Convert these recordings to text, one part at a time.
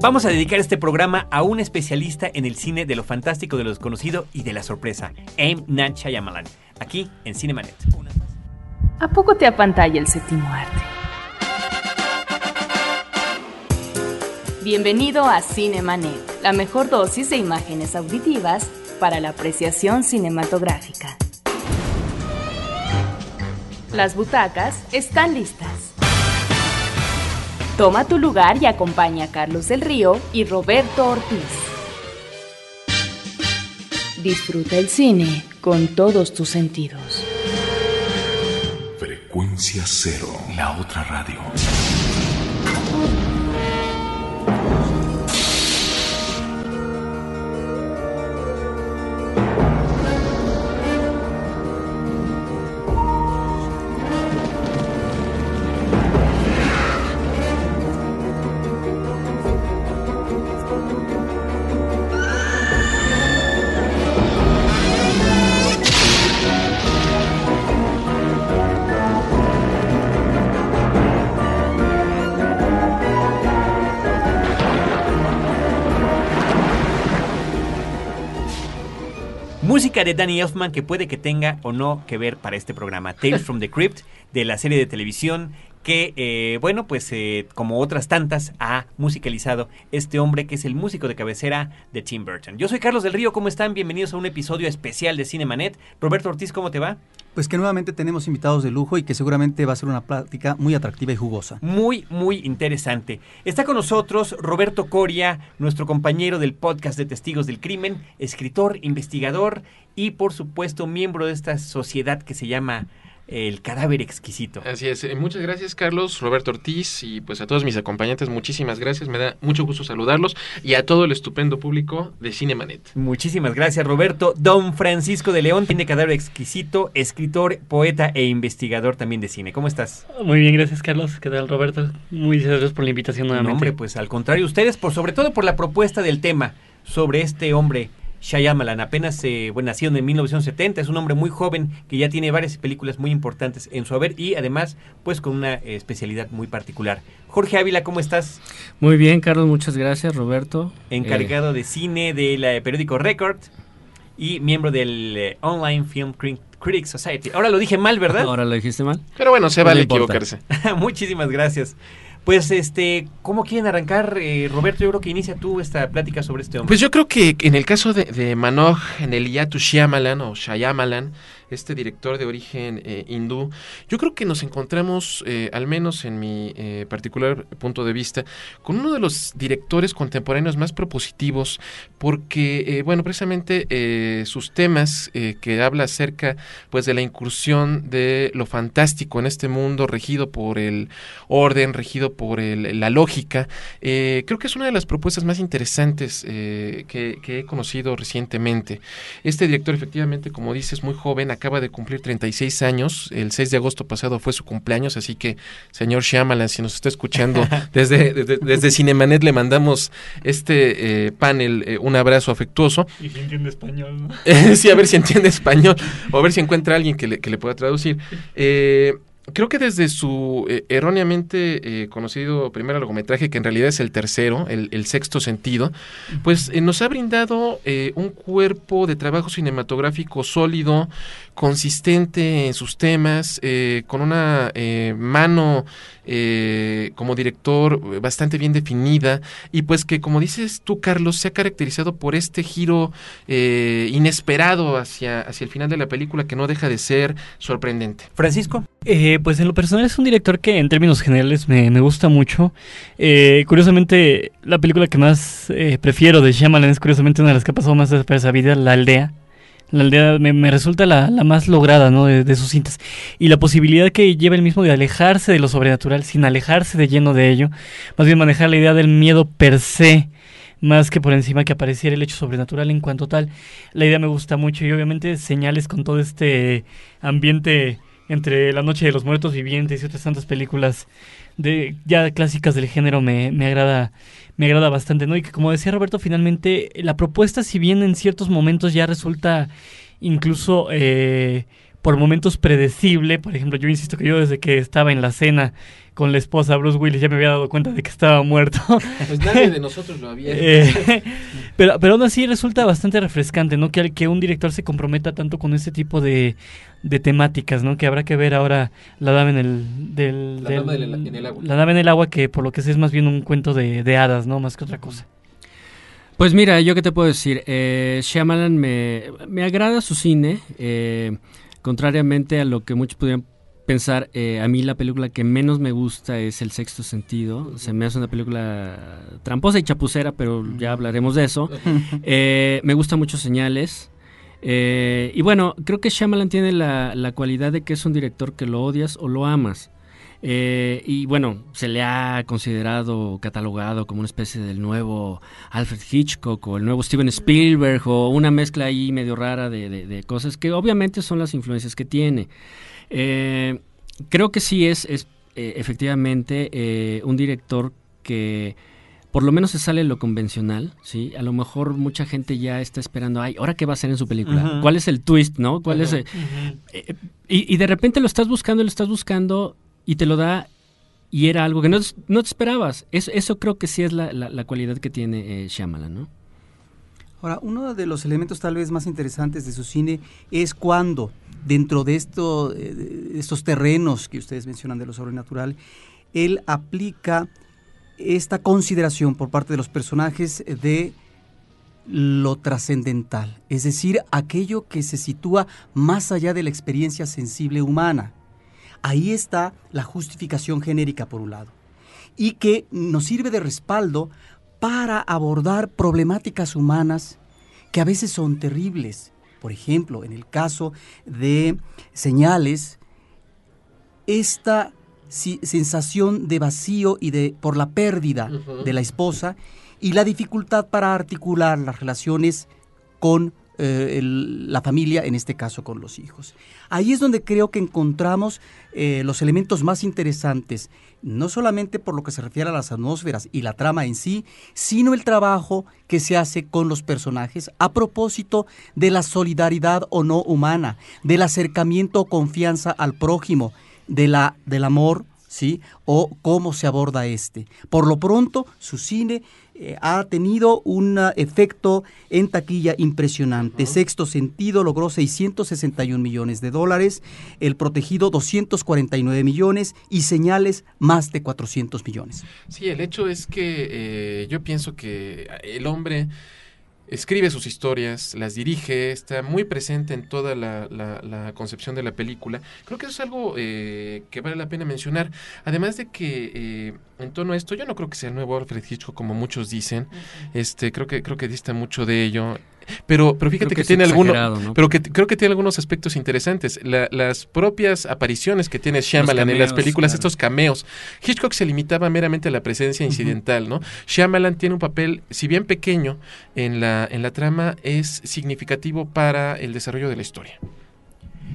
Vamos a dedicar este programa a un especialista en el cine de lo fantástico, de lo desconocido y de la sorpresa, M. Night Shyamalan, aquí en Cinemanet. ¿A poco te apantalla el séptimo arte? Bienvenido a Cinemanet, la mejor dosis de imágenes auditivas para la apreciación cinematográfica. Las butacas están listas. Toma tu lugar y acompaña a Carlos del Río y Roberto Ortiz. Disfruta el cine con todos tus sentidos. Frecuencia cero, la otra radio. De Danny Elfman que puede que tenga o no que ver para este programa. Tales from the Crypt, de la serie de televisión que, eh, bueno, pues eh, como otras tantas, ha musicalizado este hombre que es el músico de cabecera de Tim Burton. Yo soy Carlos del Río, ¿cómo están? Bienvenidos a un episodio especial de Cinemanet. Roberto Ortiz, ¿cómo te va? Pues que nuevamente tenemos invitados de lujo y que seguramente va a ser una plática muy atractiva y jugosa. Muy, muy interesante. Está con nosotros Roberto Coria, nuestro compañero del podcast de Testigos del Crimen, escritor, investigador y por supuesto miembro de esta sociedad que se llama el cadáver exquisito. Así es. Eh, Muchas gracias, Carlos, Roberto Ortiz y pues a todos mis acompañantes, muchísimas gracias. Me da mucho gusto saludarlos y a todo el estupendo público de Cinemanet. Muchísimas gracias, Roberto. Don Francisco de León tiene cadáver exquisito, escritor, poeta e investigador también de cine. ¿Cómo estás? Muy bien, gracias, Carlos. ¿Qué tal, Roberto? Muy gracias por la invitación No, nuevamente. hombre, pues al contrario, ustedes, por sobre todo por la propuesta del tema sobre este hombre. Shyamalan, apenas eh, bueno, nació en 1970, es un hombre muy joven que ya tiene varias películas muy importantes en su haber y además pues con una eh, especialidad muy particular. Jorge Ávila, ¿cómo estás? Muy bien, Carlos, muchas gracias, Roberto. Encargado de cine del eh, periódico Record y miembro del eh, Online Film Cri- Critics Society. Ahora lo dije mal, Eh, ¿verdad? Ahora lo dijiste mal. Pero bueno, se No vale importa. equivocarse. Muchísimas gracias. Pues este, ¿cómo quieren arrancar, eh, Roberto? Yo creo que inicia tú esta plática sobre este hombre. Pues yo creo que en el caso de, Manoj Eneliatu Shyamalan o Shyamalan, este director de origen eh, hindú, yo creo que nos encontramos, eh, al menos en mi eh, particular punto de vista, con uno de los directores contemporáneos más propositivos, porque, bueno, precisamente sus temas que habla acerca, pues, de la incursión de lo fantástico en este mundo regido por el orden, regido por el- la lógica, creo que es una de las propuestas más interesantes que, que he conocido recientemente. Este director, efectivamente, como dices, muy joven, acaba de cumplir 36 años. El 6 de agosto pasado fue su cumpleaños, así que, señor Shyamalan, si nos está escuchando desde, desde, desde Cinemanet, le mandamos este eh, panel, eh, un abrazo afectuoso. Y si entiende español, ¿no? sí, a ver si entiende español o a ver si encuentra a alguien que le, que le pueda traducir. Eh, creo que desde su eh, erróneamente eh, conocido primer largometraje, que en realidad es el tercero, el, el sexto sentido, pues eh, nos ha brindado eh, un cuerpo de trabajo cinematográfico sólido, consistente en sus temas, eh, con una eh, mano eh, como director bastante bien definida y pues que como dices tú Carlos se ha caracterizado por este giro eh, inesperado hacia, hacia el final de la película que no deja de ser sorprendente. Francisco. Eh, pues en lo personal es un director que en términos generales me, me gusta mucho. Eh, curiosamente, la película que más eh, prefiero de Shyamalan es curiosamente una de las que ha pasado más desapercibida, La Aldea. La aldea me, resulta la, la más lograda ¿no? de, de sus cintas. Y la posibilidad que lleva el mismo de alejarse de lo sobrenatural sin alejarse de lleno de ello. Más bien manejar la idea del miedo per se. Más que por encima que apareciera el hecho sobrenatural en cuanto tal. La idea me gusta mucho y obviamente señales con todo este ambiente entre La Noche de los Muertos Vivientes y otras tantas películas de ya clásicas del género me, me agrada me agrada bastante, ¿no? Y que como decía Roberto, finalmente la propuesta, si bien en ciertos momentos ya resulta incluso eh, por momentos predecible. Por ejemplo, yo insisto que yo desde que estaba en la cena con la esposa Bruce Willis ya me había dado cuenta de que estaba muerto. Pues nadie de nosotros lo había. Eh, pero, pero aún así resulta bastante refrescante, ¿no? Que, al- que un director se comprometa tanto con ese tipo de, de temáticas, ¿no? Que habrá que ver ahora La Dama en el, del, La del- Dama del- en el agua. La Dama en el agua, que por lo que sé es más bien un cuento de, de hadas, ¿no? Más que otra cosa. Pues mira, yo qué te puedo decir, eh, Shyamalan me, me agrada su cine, eh, contrariamente a lo que muchos podrían pensar, eh, a mí la película que menos me gusta es El Sexto Sentido, se me hace una película tramposa y chapucera, pero ya hablaremos de eso. Eh, me gusta mucho Señales. eh, y bueno, creo que Shyamalan tiene la, la cualidad de que es un director que lo odias o lo amas. Eh, y bueno, se le ha considerado, catalogado como una especie del nuevo Alfred Hitchcock o el nuevo Steven Spielberg o una mezcla ahí medio rara de, de- de cosas que obviamente son las influencias que tiene. Eh, creo que sí es, es eh, efectivamente eh, un director que por lo menos se sale lo convencional, ¿sí? A lo mejor mucha gente ya está esperando, ay, ¿ahora qué va a hacer en su película? ¿Cuál es el twist, no? ¿Cuál es el- eh, y, y de repente lo estás buscando, lo estás buscando y te lo da y era algo que no, no te esperabas. Eso, eso creo que sí es la, la- cualidad que tiene eh, Shyamalan, ¿no? Ahora, uno de los elementos tal vez más interesantes de su cine es cuando, dentro de, esto, eh, estos terrenos que ustedes mencionan de lo sobrenatural, él aplica esta consideración por parte de los personajes de lo trascendental, es decir, aquello que se sitúa más allá de la experiencia sensible humana. Ahí está la justificación genérica, por un lado, y que nos sirve de respaldo para abordar problemáticas humanas que a veces son terribles. Por ejemplo, en el caso de señales, esta sensación de vacío y de por la pérdida de la esposa y la dificultad para articular las relaciones con eh, la familia, en este caso con los hijos. Ahí es donde creo que encontramos eh, los elementos más interesantes, no solamente por lo que se refiere a las atmósferas y la trama en sí, sino el trabajo que se hace con los personajes a propósito de la solidaridad o no humana, del acercamiento o confianza al prójimo, de la, del amor, ¿sí? O cómo se aborda este. Por lo pronto, su cine eh, ha tenido un ah, efecto en taquilla impresionante. Sexto Sentido logró 661 millones de dólares, El Protegido 249 millones y Señales más de 400 millones. Sí, el hecho es que eh, yo pienso que el hombre escribe sus historias, las dirige, está muy presente en toda la, la- la concepción de la película. Creo que eso es algo eh, que vale la pena mencionar. Además de que eh, en torno a esto, yo no creo que sea el nuevo Alfred Hitchcock como muchos dicen. Este, creo que creo que dista mucho de ello. Pero, pero fíjate Creo que, tiene algunos, pero que creo que tiene algunos aspectos interesantes. La- las propias apariciones que tiene Shyamalan en las películas, claro. estos cameos. Hitchcock se limitaba meramente a la presencia incidental, ¿no? Shyamalan tiene un papel, si bien pequeño en la, en la trama, es significativo para el desarrollo de la historia.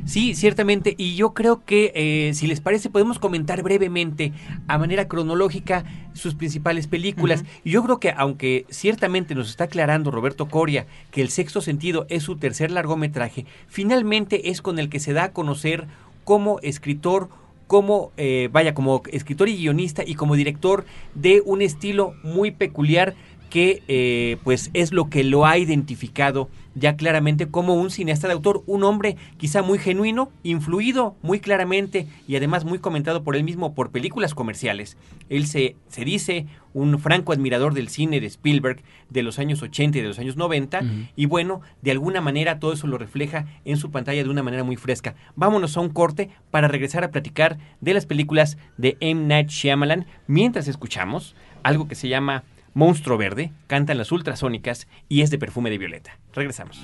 Sí, ciertamente. Y yo creo que, eh, si les parece, podemos comentar brevemente, a manera cronológica, sus principales películas. Y yo creo que, aunque ciertamente nos está aclarando Roberto Coria que El Sexto Sentido es su tercer largometraje, finalmente es con el que se da a conocer como escritor como, eh, vaya, como escritor y guionista y como director de un estilo muy peculiar que eh, pues es lo que lo ha identificado ya claramente como un cineasta de autor, un hombre quizá muy genuino, influido muy claramente y además muy comentado por él mismo por películas comerciales. Él se, se dice un franco admirador del cine de Spielberg de los años 80 y de los años 90 Ujú. y bueno, de alguna manera todo eso lo refleja en su pantalla de una manera muy fresca. Vámonos a un corte para regresar a platicar de las películas de M. Night Shyamalan mientras escuchamos algo que se llama Monstruo Verde, cantan las ultrasónicas y es de perfume de violeta. Regresamos.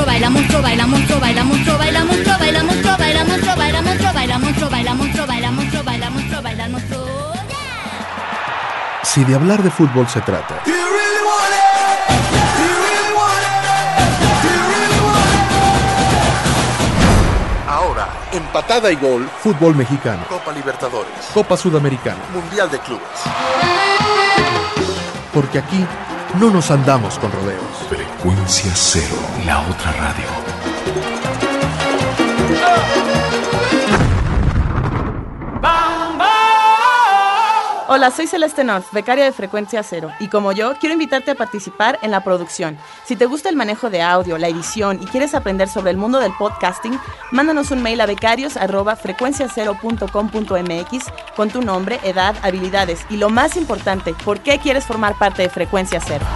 monstruo, baila monstruo, baila monstruo, baila monstruo, baila monstruo, baila monstruo, baila monstruo, baila monstruo, baila monstruo, baila monstruo, baila monstruo, baila monstruo, baila monstruo. Si de hablar de fútbol se trata. Ahora, empatada y gol. Fútbol mexicano. Copa Libertadores. Copa Sudamericana. Mundial de Clubes. Porque aquí no nos andamos con rodeos. Frecuencia cero, la otra radio. Hola, soy Celeste North, becaria de Frecuencia Cero, y como yo, quiero invitarte a participar en la producción. Si te gusta el manejo de audio, la edición y quieres aprender sobre el mundo del podcasting, mándanos un mail a becarios@frecuenciacero.com.mx con tu nombre, edad, habilidades y lo más importante, por qué quieres formar parte de Frecuencia Cero.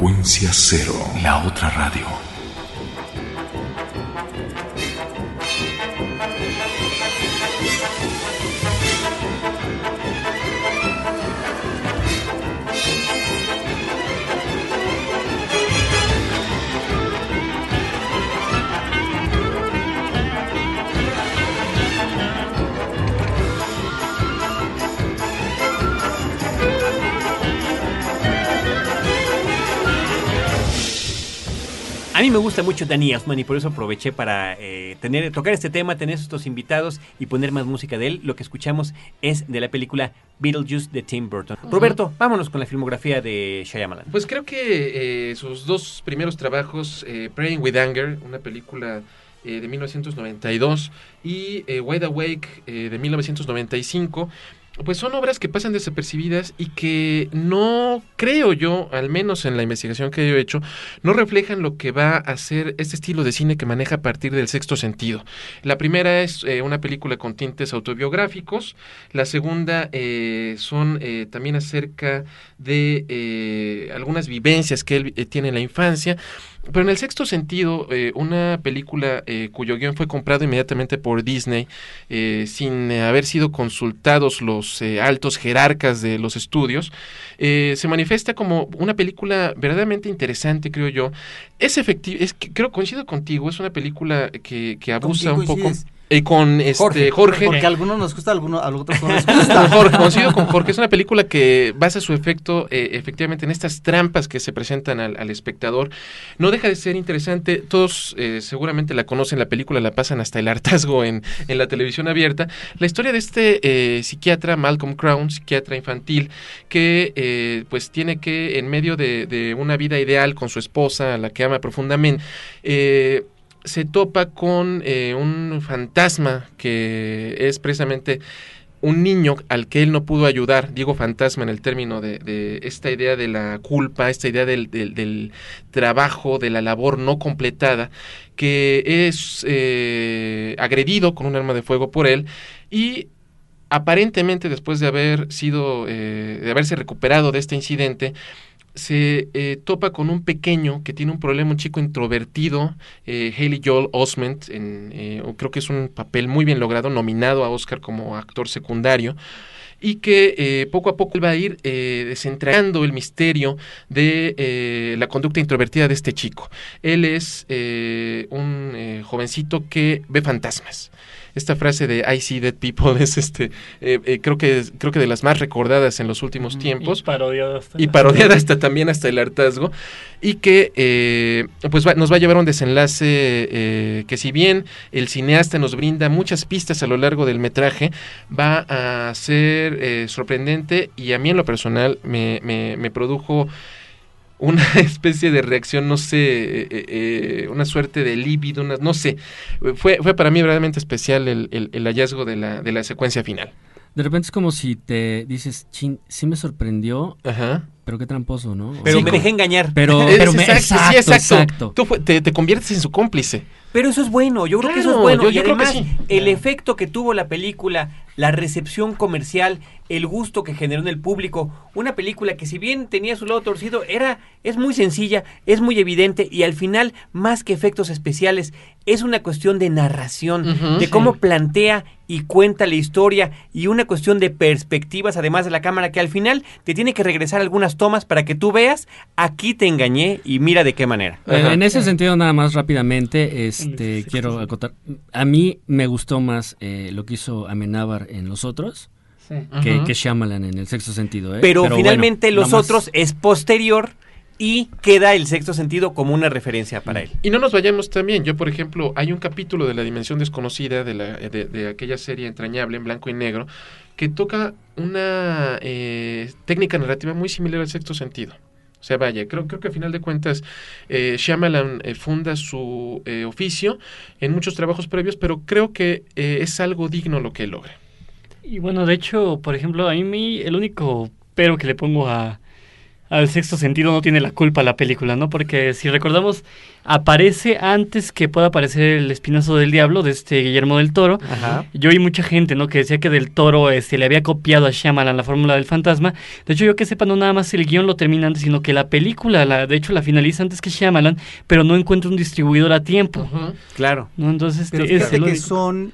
Frecuencia cero, la otra radio. A mí me gusta mucho Danny Elfman y por eso aproveché para eh, tener, tocar este tema, tener estos invitados y poner más música de él. Lo que escuchamos es de la película Beetlejuice de Tim Burton. Roberto, vámonos con la filmografía de Shyamalan. Pues creo que eh, sus dos primeros trabajos, eh, Praying with Anger, una película de 1992, y Wide Awake de 1995, pues son obras que pasan desapercibidas y que no creo yo, al menos en la investigación que yo he hecho, no reflejan lo que va a ser este estilo de cine que maneja a partir del sexto sentido. La primera es eh, una película con tintes autobiográficos, la segunda eh, son eh, también acerca de eh, algunas vivencias que él eh, tiene en la infancia, pero en el sexto sentido, eh, una película eh, cuyo guion fue comprado inmediatamente por Disney, eh, sin eh, haber sido consultados los eh, altos jerarcas de los estudios, eh, se manifiesta como una película verdaderamente interesante, creo yo. Es efectivo, es que creo coincido contigo, es una película que, que abusa un poco. Eh, con este Jorge. Porque a algunos nos gusta, a algunos, a otros no Con gusta. Jorge, coincido con Jorge, es una película que basa su efecto eh, efectivamente en estas trampas que se presentan al, al espectador. No deja de ser interesante, todos eh, seguramente la conocen, la película la pasan hasta el hartazgo en, en la televisión abierta. La historia de este eh, psiquiatra, Malcolm Crown, psiquiatra infantil, que eh, pues tiene que, en medio de, de una vida ideal con su esposa, a la que ama profundamente, eh, se topa con eh, un fantasma que es precisamente un niño al que él no pudo ayudar, digo fantasma en el término de, de esta idea de la culpa, esta idea del, del- trabajo, de la labor no completada, que es eh, agredido con un arma de fuego por él y aparentemente después de haber sido, eh, de haberse recuperado de este incidente, se eh, topa con un pequeño que tiene un problema, un chico introvertido, eh, Haley Joel Osment, en, eh, creo que es un papel muy bien logrado, nominado a Oscar como actor secundario, y que eh, poco a poco va a ir eh, desentrañando el misterio de eh, la conducta introvertida de este chico. Él es un jovencito que ve fantasmas. Esta frase de I see dead people es este, eh, eh, creo que creo que de las más recordadas en los últimos tiempos Y parodiada hasta y parodiada hasta también hasta el hartazgo. Y que eh, pues va- nos va a llevar a un desenlace eh, que si bien el cineasta nos brinda muchas pistas a lo largo del metraje va a ser sorprendente y a mí en lo personal me, me- me produjo una especie de reacción, no sé, eh, eh, una suerte de líbido, una- no sé. Fue, fue para mí verdaderamente especial el, el- el hallazgo de la, de la secuencia final. De repente es como si te dices, chin, sí me sorprendió, Ajá. pero qué tramposo, ¿no? Pero Sí, me dejé engañar. Pero, pero me- exacto, sí, exacto, exacto. exacto. Tú fue- te, te conviertes en su cómplice. Pero eso es bueno, yo creo que eso es bueno. yo- y yo creo que además, sí. el efecto que tuvo la película, la recepción comercial, el gusto que generó en el público, una película que si bien tenía su lado torcido, era, es muy sencilla, es muy evidente y al final, más que efectos especiales, es una cuestión de narración, de sí. cómo plantea y cuenta la historia y una cuestión de perspectivas, además de la cámara, que al final te tiene que regresar algunas tomas para que tú veas, aquí te engañé y mira de qué manera. Eh, en ese sentido, nada más rápidamente, este, quiero acotar. A mí me gustó más eh, lo que hizo Amenábar en Los Otros que, que Shyamalan en el sexto sentido. ¿eh? Pero, finalmente los otros es posterior y queda el sexto sentido como una referencia para él. Y no nos vayamos también. Yo, por ejemplo, hay un capítulo de La Dimensión Desconocida, de, la, de, de aquella serie entrañable en blanco y negro, que toca una eh, técnica narrativa muy similar al sexto sentido. O sea, vaya, creo, creo que a final de cuentas eh, Shyamalan eh, funda su eh, oficio en muchos trabajos previos, pero creo que eh, es algo digno lo que él logra. Y bueno, de hecho, por ejemplo, a mí el único pero que le pongo a, al sexto sentido no tiene la culpa la película, ¿no? Porque si recordamos, aparece antes que pueda aparecer el espinazo del diablo de este Guillermo del Toro. Ajá. Yo oí mucha gente, ¿no? Que decía que del Toro este, le había copiado a Shyamalan la fórmula del fantasma. De hecho, yo que sepa, no nada más el guion lo termina antes, sino que la película, la, de hecho, la finaliza antes que Shyamalan, pero no encuentra un distribuidor a tiempo. Claro. ¿no? Entonces, este, Pero es que son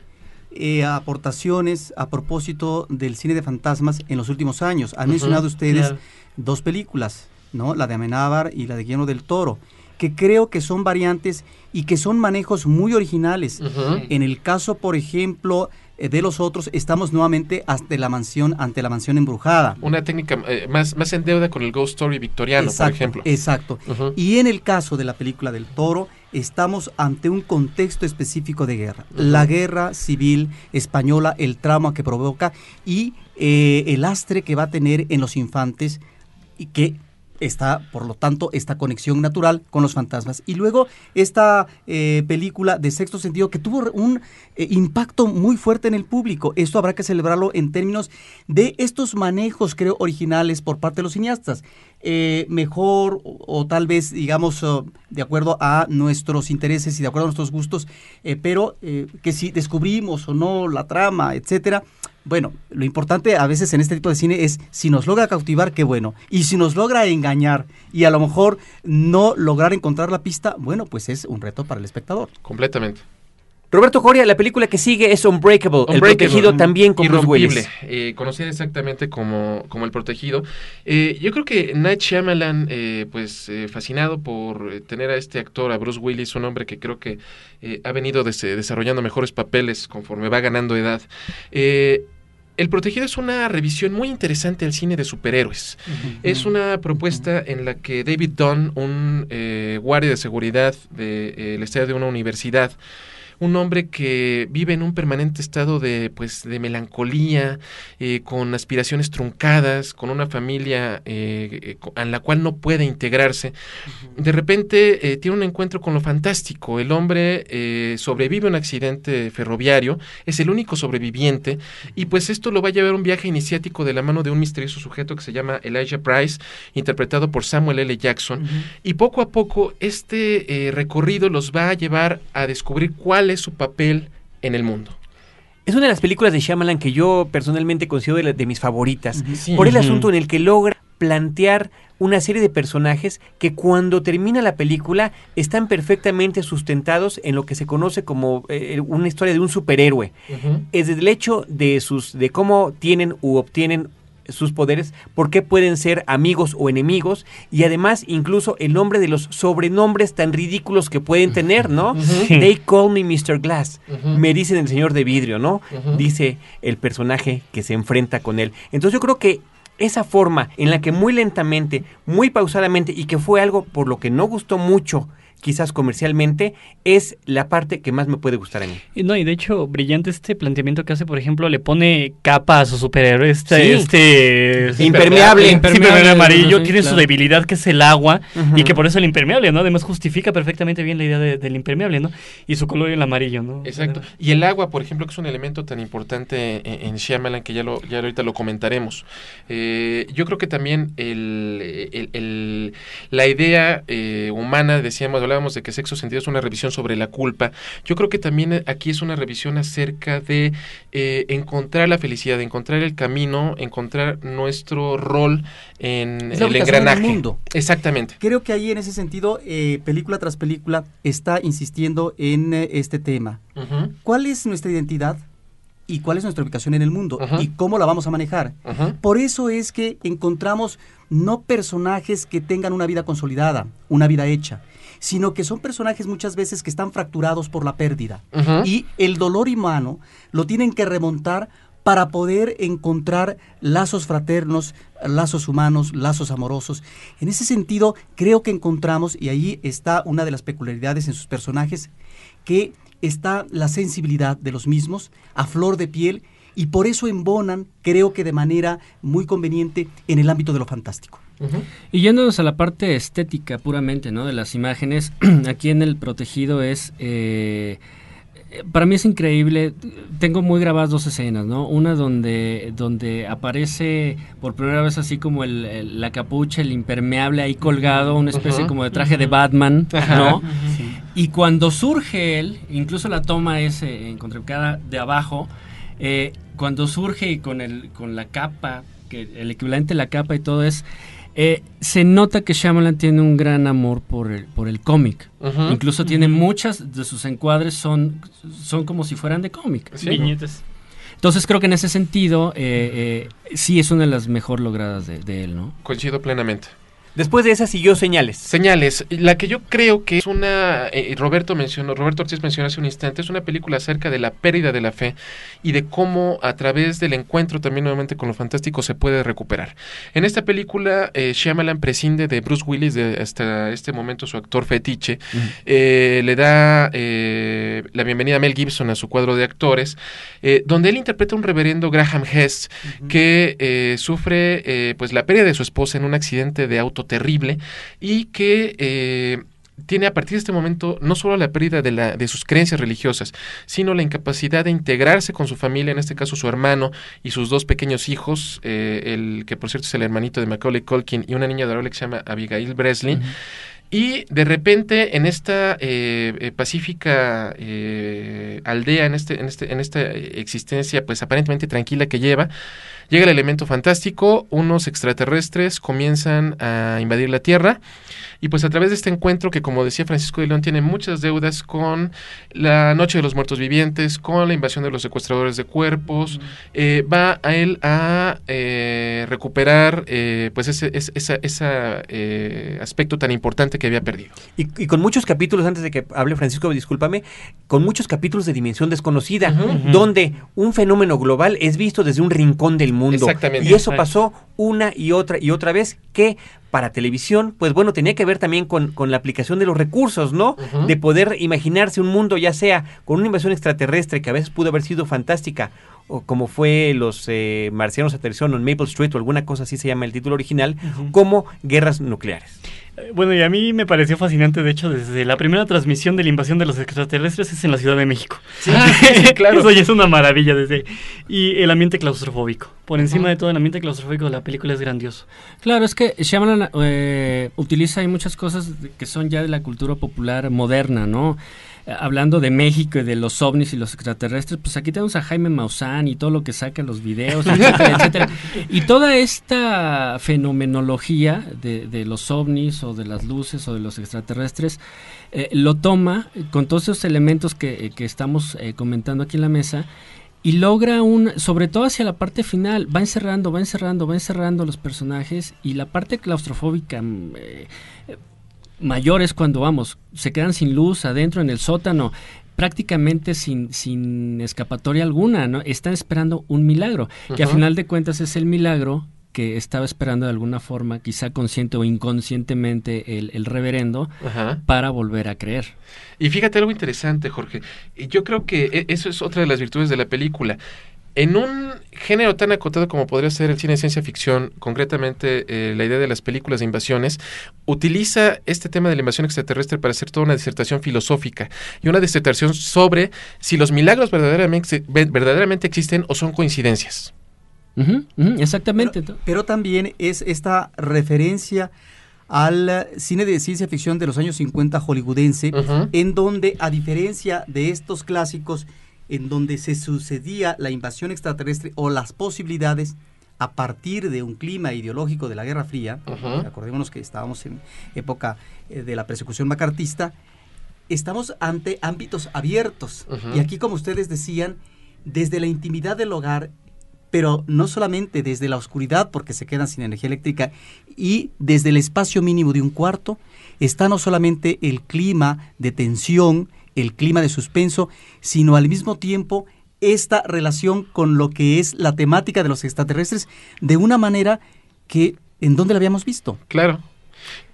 eh, aportaciones a propósito del cine de fantasmas en los últimos años. Han mencionado ustedes claro. dos películas, ¿no? La de Amenábar y la de Guillermo del Toro, que creo que son variantes y que son manejos muy originales. En el caso, por ejemplo, de los otros, estamos nuevamente ante la mansión, ante la mansión embrujada. Una técnica eh, más, más en deuda con el Ghost Story victoriano, por Exacto, ejemplo. Exacto. Y en el caso de la película del toro, estamos ante un contexto específico de guerra. La guerra civil española, el trauma que provoca y eh, el lastre que va a tener en los infantes y que está, por lo tanto, esta conexión natural con los fantasmas. Y luego esta eh, película de sexto sentido que tuvo un eh, impacto muy fuerte en el público. Esto habrá que celebrarlo en términos de estos manejos, creo, originales por parte de los cineastas. Eh, mejor o, tal vez, digamos, oh, de acuerdo a nuestros intereses y de acuerdo a nuestros gustos, pero que si descubrimos o no la trama, etcétera, bueno, lo importante a veces en este tipo de cine es si nos logra cautivar, qué bueno. Y si nos logra engañar y a lo mejor no lograr encontrar la pista, bueno, pues es un reto para el espectador. Completamente. Roberto Coria, la película que sigue es Unbreakable, el Unbreakable. protegido también con Bruce eh, conocida exactamente como, como El Protegido. Eh, yo creo que Night Shyamalan, eh, pues eh, fascinado por eh, tener a este actor, a Bruce Willis, un hombre que creo que eh, ha venido des- desarrollando mejores papeles conforme va ganando edad. Eh, el Protegido es una revisión muy interesante al cine de superhéroes. Es una propuesta en la que David Dunn, un eh, guardia de seguridad del estadio de una universidad, un hombre que vive en un permanente estado de pues de melancolía, eh, con aspiraciones truncadas, con una familia eh, en la cual no puede integrarse. De repente eh, tiene un encuentro con lo fantástico. El hombre sobrevive a un accidente ferroviario, es el único sobreviviente, y pues esto lo va a llevar a un viaje iniciático de la mano de un misterioso sujeto que se llama Elijah Price, interpretado por Samuel L. Jackson. Y poco a poco este recorrido los va a llevar a descubrir cuál es su papel en el mundo. Es una de las películas de Shyamalan que yo personalmente considero de, la- de mis favoritas, Sí. por el asunto en el que logra plantear una serie de personajes que cuando termina la película están perfectamente sustentados en lo que se conoce como eh, una historia de un superhéroe. Es desde el hecho de sus de cómo tienen u obtienen sus poderes, por qué pueden ser amigos o enemigos y además incluso el nombre de los sobrenombres tan ridículos que pueden tener, ¿no? They call me Mr. Glass. Me dicen el señor de vidrio, ¿no? Dice el personaje que se enfrenta con él. Entonces yo creo que esa forma en la que muy lentamente, muy pausadamente y que fue algo por lo que no gustó mucho quizás comercialmente, es la parte que más me puede gustar a mí. Y no, y de hecho, brillante este planteamiento que hace, por ejemplo, le pone capa a su superhéroe, este, Sí. este Impermeable. sí, Impermeable, impermeable amarillo, sí, tiene su debilidad que es el agua, y que por eso el impermeable, ¿no? Además justifica perfectamente bien la idea de- del impermeable, ¿no? Y su color el amarillo, ¿no? Exacto. Y el agua, por ejemplo, que es un elemento tan importante en, en Shyamalan que ya lo ya ahorita lo comentaremos. Eh, yo creo que también el, el- el- la idea eh, humana, decíamos, hablábamos de que sexo sentido es una revisión sobre la culpa. Yo creo que también aquí es una revisión acerca de eh, encontrar la felicidad, encontrar el camino, encontrar nuestro rol en el ubicación en el engranaje. mundo. Exactamente. Creo que ahí en ese sentido, eh, película tras película, está insistiendo en eh, este tema. ¿Cuál es nuestra identidad? ¿Y cuál es nuestra ubicación en el mundo? ¿Y cómo la vamos a manejar? Por eso es que encontramos no personajes que tengan una vida consolidada, una vida hecha, sino que son personajes muchas veces que están fracturados por la pérdida. Y el dolor humano lo tienen que remontar para poder encontrar lazos fraternos, lazos humanos, lazos amorosos. En ese sentido, creo que encontramos, y ahí está una de las peculiaridades en sus personajes, que está la sensibilidad de los mismos a flor de piel y por eso embonan, creo que de manera muy conveniente, en el ámbito de lo fantástico. Y yéndonos a la parte estética puramente, ¿no? De las imágenes, aquí en el protegido es... Eh, para mí es increíble. Tengo muy grabadas dos escenas, ¿no? Una donde, donde aparece por primera vez así como el, la capucha, el impermeable ahí colgado, una especie como de traje de Batman, ¿no? Y cuando surge él, incluso la toma es en contrapicada de abajo, eh, cuando surge y con, el, con la capa, que el equivalente a la capa y todo es eh, se nota que Shyamalan tiene un gran amor por el, por el cómic. Incluso tiene muchas de sus encuadres son, son como si fueran de cómic. Entonces creo que en ese sentido eh, eh, sí es una de las mejor logradas de, de él, ¿no? Coincido plenamente. Después de esa siguió Señales. Señales. La que yo creo que es una, eh, Roberto mencionó, Roberto Ortiz mencionó hace un instante, es una película acerca de la pérdida de la fe y de cómo a través del encuentro también nuevamente con lo fantástico se puede recuperar. En esta película, eh, Shyamalan prescinde de Bruce Willis, de hasta este momento su actor fetiche, eh, le da eh, la bienvenida a Mel Gibson a su cuadro de actores, donde él interpreta a un reverendo Graham Hess que sufre pues la pérdida de su esposa en un accidente de auto terrible y que eh, tiene a partir de este momento no solo la pérdida de, la, de sus creencias religiosas, sino la incapacidad de integrarse con su familia, en este caso su hermano y sus dos pequeños hijos, eh, el que por cierto es el hermanito de Macaulay Culkin y una niña de que se llama Abigail Breslin. Y de repente en esta eh, pacífica aldea, en, este, en, este, en esta existencia pues aparentemente tranquila que lleva, Llega el elemento fantástico, unos extraterrestres comienzan a invadir la Tierra y pues a través de este encuentro que como decía Francisco de León tiene muchas deudas con la Noche de los Muertos Vivientes, con la invasión de los secuestradores de cuerpos, eh, va a él a eh, recuperar eh, pues ese, ese, aspecto tan importante que había perdido. Y, con muchos capítulos, antes de que hable Francisco, discúlpame, con muchos capítulos de dimensión desconocida, donde un fenómeno global es visto desde un rincón del mundo. Y eso pasó una y otra y otra vez que para televisión, pues bueno, tenía que ver también con, con la aplicación de los recursos, ¿no? De poder imaginarse un mundo ya sea con una invasión extraterrestre que a veces pudo haber sido fantástica, o como fue los eh, marcianos aterrizaron en Maple Street o alguna cosa así se llama el título original, como guerras nucleares. Eh, bueno, y a mí me pareció fascinante, de hecho, desde la primera transmisión de la invasión de los extraterrestres es en la Ciudad de México. Sí, claro. Eso ya es una maravilla desde... Y el ambiente claustrofóbico. Por encima de todo, el ambiente claustrofóbico de la película es grandioso. Claro, es que Shyamalan eh, utiliza hay muchas cosas que son ya de la cultura popular moderna, ¿no? hablando de México y de los ovnis y los extraterrestres, pues aquí tenemos a Jaime Maussan y todo lo que saca los videos, etcétera, etcétera. Y toda esta fenomenología de, los ovnis o de las luces o de los extraterrestres eh, lo toma con todos esos elementos que, estamos eh, comentando aquí en la mesa y logra un, sobre todo hacia la parte final, va encerrando, va encerrando, va encerrando los personajes y la parte claustrofóbica mm, eh, mayores cuando vamos, se quedan sin luz adentro en el sótano, prácticamente sin, sin escapatoria alguna, ¿no? Están esperando un milagro, que a final de cuentas es el milagro que estaba esperando de alguna forma, quizá consciente o inconscientemente, el, el reverendo, para volver a creer. Y fíjate algo interesante, Jorge. Yo creo que e, eso es otra de las virtudes de la película en un género tan acotado como podría ser el cine de ciencia ficción, concretamente eh, la idea de las películas de invasiones, utiliza este tema de la invasión extraterrestre para hacer toda una disertación filosófica y una disertación sobre si los milagros verdaderamente, verdaderamente existen o son coincidencias. Exactamente. Pero, también es esta referencia al cine de ciencia ficción de los años 50 hollywoodense, en donde, a diferencia de estos clásicos, en donde se sucedía la invasión extraterrestre o las posibilidades a partir de un clima ideológico de la Guerra Fría, acordémonos que estábamos en época eh, de la persecución macartista, estamos ante ámbitos abiertos. Y aquí, como ustedes decían, desde la intimidad del hogar, pero no solamente desde la oscuridad, porque se quedan sin energía eléctrica, y desde el espacio mínimo de un cuarto, está no solamente el clima de tensión, el clima de suspenso, sino al mismo tiempo esta relación con lo que es la temática de los extraterrestres de una manera que en dónde la habíamos visto. Claro.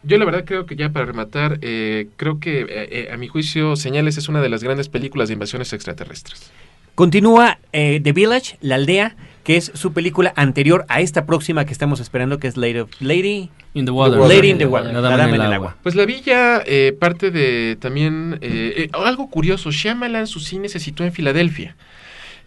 Yo la verdad creo que ya para rematar, eh, creo que eh, eh, a mi juicio Señales es una de las grandes películas de invasiones extraterrestres. Continúa eh, The Village, La Aldea, que es su película anterior a esta próxima que estamos esperando, que es Lady, of- Lady In the Water. Lady in the Water, La dama en el agua. agua. Pues la villa eh, parte de también eh, eh, algo curioso. Shyamalan su cine se situó en Filadelfia.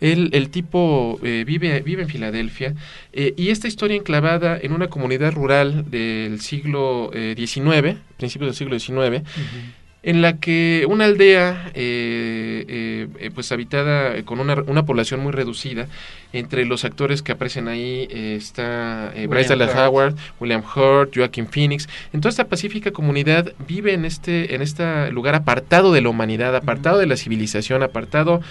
El, el tipo eh, vive, vive en Filadelfia eh, y esta historia enclavada en una comunidad rural del siglo eh, XIX, principios del siglo XIX, en la que una aldea eh, eh, eh, pues habitada con una, una población muy reducida entre los actores que aparecen ahí eh, está eh, Bryce Dallas. Howard, William Hurt, Joaquin Phoenix. En toda esta pacífica comunidad vive en este en este lugar apartado de la humanidad, apartado de la civilización, apartado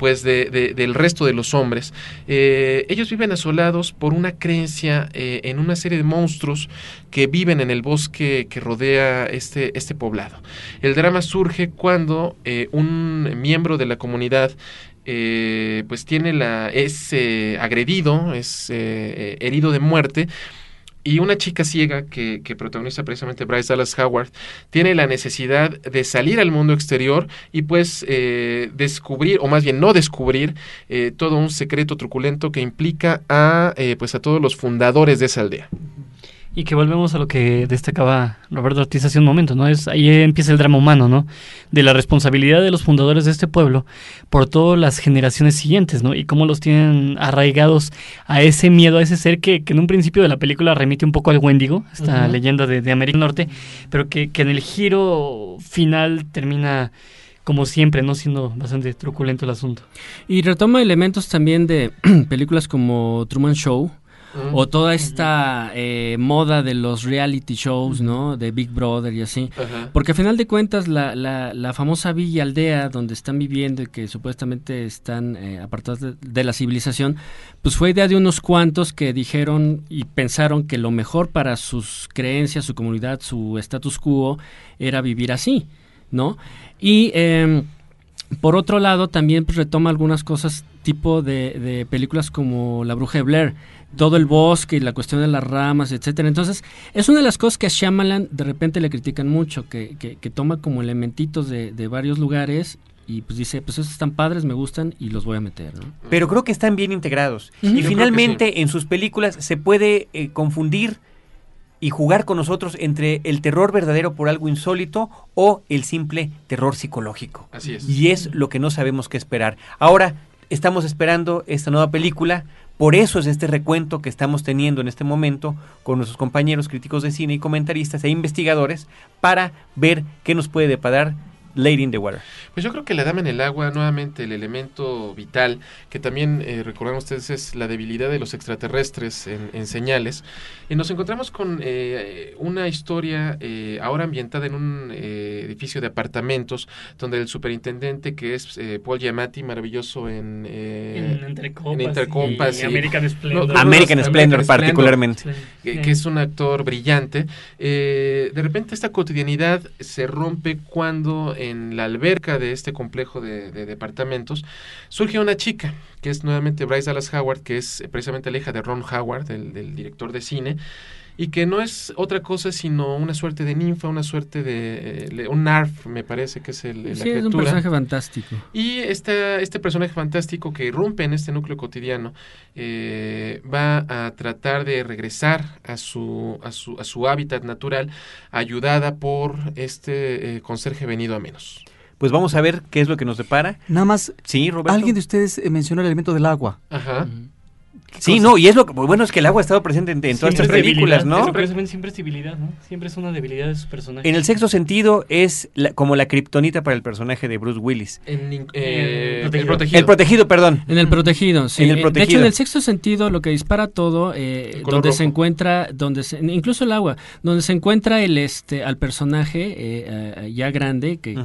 pues de, de- del resto de los hombres. Eh, ellos viven asolados por una creencia eh, en una serie de monstruos que viven en el bosque que rodea este, este poblado. El drama surge cuando eh, un miembro de la comunidad eh, pues tiene la es agredido, es herido de muerte y una chica ciega que, que protagoniza precisamente Bryce Dallas Howard tiene la necesidad de salir al mundo exterior y pues eh, descubrir o más bien no descubrir eh, todo un secreto truculento que implica a eh, pues a todos los fundadores de esa aldea. Y que volvemos a lo que destacaba Roberto Ortiz hace un momento, ¿no? Es ahí empieza el drama humano, ¿no? De la responsabilidad de los fundadores de este pueblo por todas las generaciones siguientes, ¿no? Y cómo los tienen arraigados a ese miedo, a ese ser que, que en un principio de la película remite un poco al Wendigo, esta leyenda de, de América del Norte, pero que, que en el giro final termina como siempre, ¿no? Siendo bastante truculento el asunto. Y retoma elementos también de películas como Truman Show. Mm. O toda esta eh, moda de los reality shows, ¿no? De Big Brother y así. Porque a final de cuentas la, la, la famosa villa aldea donde están viviendo y que supuestamente están eh, apartados de, de la civilización, pues fue idea de unos cuantos que dijeron y pensaron que lo mejor para sus creencias, su comunidad, su status quo era vivir así, ¿no? Y em, por otro lado también pues, retoma algunas cosas tipo de, de películas como La Bruja de Blair, todo el bosque y la cuestión de las ramas, etcétera. Entonces, es una de las cosas que a Shyamalan de repente le critican mucho, que, que, que toma como elementitos de, de varios lugares y pues dice, pues esos están padres, me gustan y los voy a meter, ¿no? Pero creo que están bien integrados. Y finalmente en sus películas se puede eh, confundir y jugar con nosotros entre el terror verdadero por algo insólito o el simple terror psicológico. Así es. Y es lo que no sabemos qué esperar. Ahora estamos esperando esta nueva película. Por eso es este recuento que estamos teniendo en este momento con nuestros compañeros críticos de cine y comentaristas e investigadores para ver qué nos puede deparar Lady in the Water. Pues yo creo que la dama en el agua, nuevamente el elemento vital, que también eh, ustedes es la debilidad de los extraterrestres en, en señales. Y nos encontramos con eh, una historia eh, ahora ambientada en un eh, edificio de apartamentos, donde el superintendente, que es eh, Paul Giamatti, maravilloso en, eh, En Entre Copas en y American Splendor. no, no, American no, Splendor particularmente. que, que es un actor brillante. Eh, de repente esta cotidianidad se rompe cuando en la alberca de este complejo de, de departamentos surge una chica, que es nuevamente Bryce Dallas Howard, que es precisamente la hija de Ron Howard, del, del director de cine, y que no es otra cosa sino una suerte de ninfa, una suerte de... eh, un narf, me parece que es el, la Sí, es un personaje fantástico. Y este, este personaje fantástico que irrumpe en este núcleo cotidiano eh, va a tratar de regresar a su, a su, a su hábitat natural, ayudada por este eh, conserje venido a menos. Pues vamos a ver qué es lo que nos depara. Nada más, Sí, Roberto. alguien de ustedes eh, mencionó el elemento del agua. Ajá. Sí, no, y es lo que bueno es que el agua ha estado presente en, en todas estas es películas, ¿no? eso precisamente siempre es debilidad, ¿no? Siempre es una debilidad de sus personajes. En el sexto sentido es la- como la kriptonita para el personaje de Bruce Willis. En, Eh, protegido. el protegido. El protegido, perdón. En el protegido, sí. En el Eh, De protegido. hecho, en el sexto sentido, lo que dispara todo, eh, donde se encuentra, donde se, incluso el agua, donde se encuentra el este al personaje eh, eh, ya grande, que,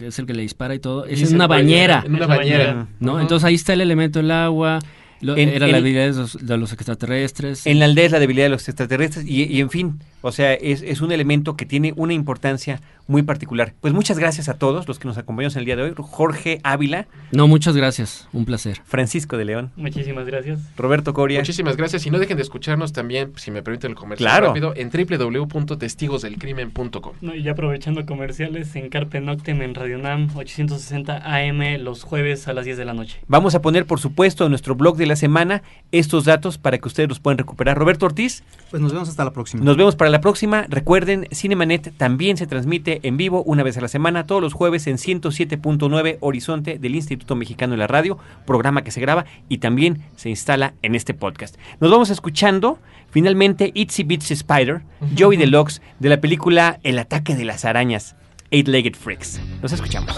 es el que le dispara y todo, es en una bañera, En una bañera. bañera. ¿no? Entonces ahí está el elemento del agua, lo- En- era en- la habilidad de los, de los extraterrestres. En la aldea es la debilidad de los extraterrestres y, y en fin, O sea, es, es un elemento que tiene una importancia muy particular. Pues muchas gracias a todos los que nos acompañan el día de hoy. Jorge Ávila. No, muchas gracias. Un placer. Francisco de León. Muchísimas gracias. Roberto Coria. Muchísimas gracias. Y no dejen de escucharnos también, si me permiten el comercial Claro. rápido, en www.testigosdelcrimen.com. No, y ya aprovechando comerciales en Carpe Noctem en Radio Nam 860 AM los jueves a las 10 de la noche. Vamos a poner, por supuesto, en nuestro blog de la semana estos datos para que ustedes los puedan recuperar. Roberto Ortiz. Pues nos vemos hasta la próxima. Nos vemos para la próxima. Recuerden, Cinemanet también se transmite en vivo una vez a la semana, todos los jueves en 107.9 Horizonte del Instituto Mexicano de la Radio, programa que se graba y también se instala en este podcast. Nos vamos escuchando finalmente Itsy Bitsy Spider, Joey Deluxe, de la película El ataque de las arañas, Eight-Legged Freaks. Nos escuchamos.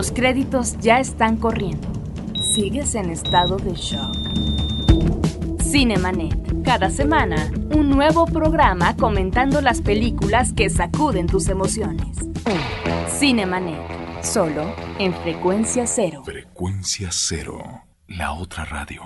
Los créditos ya están corriendo. Sigues en estado de shock. Cinemanet. Cada semana, un nuevo programa comentando las películas que sacuden tus emociones. Cinemanet. Solo en frecuencia cero. Frecuencia cero, la otra radio.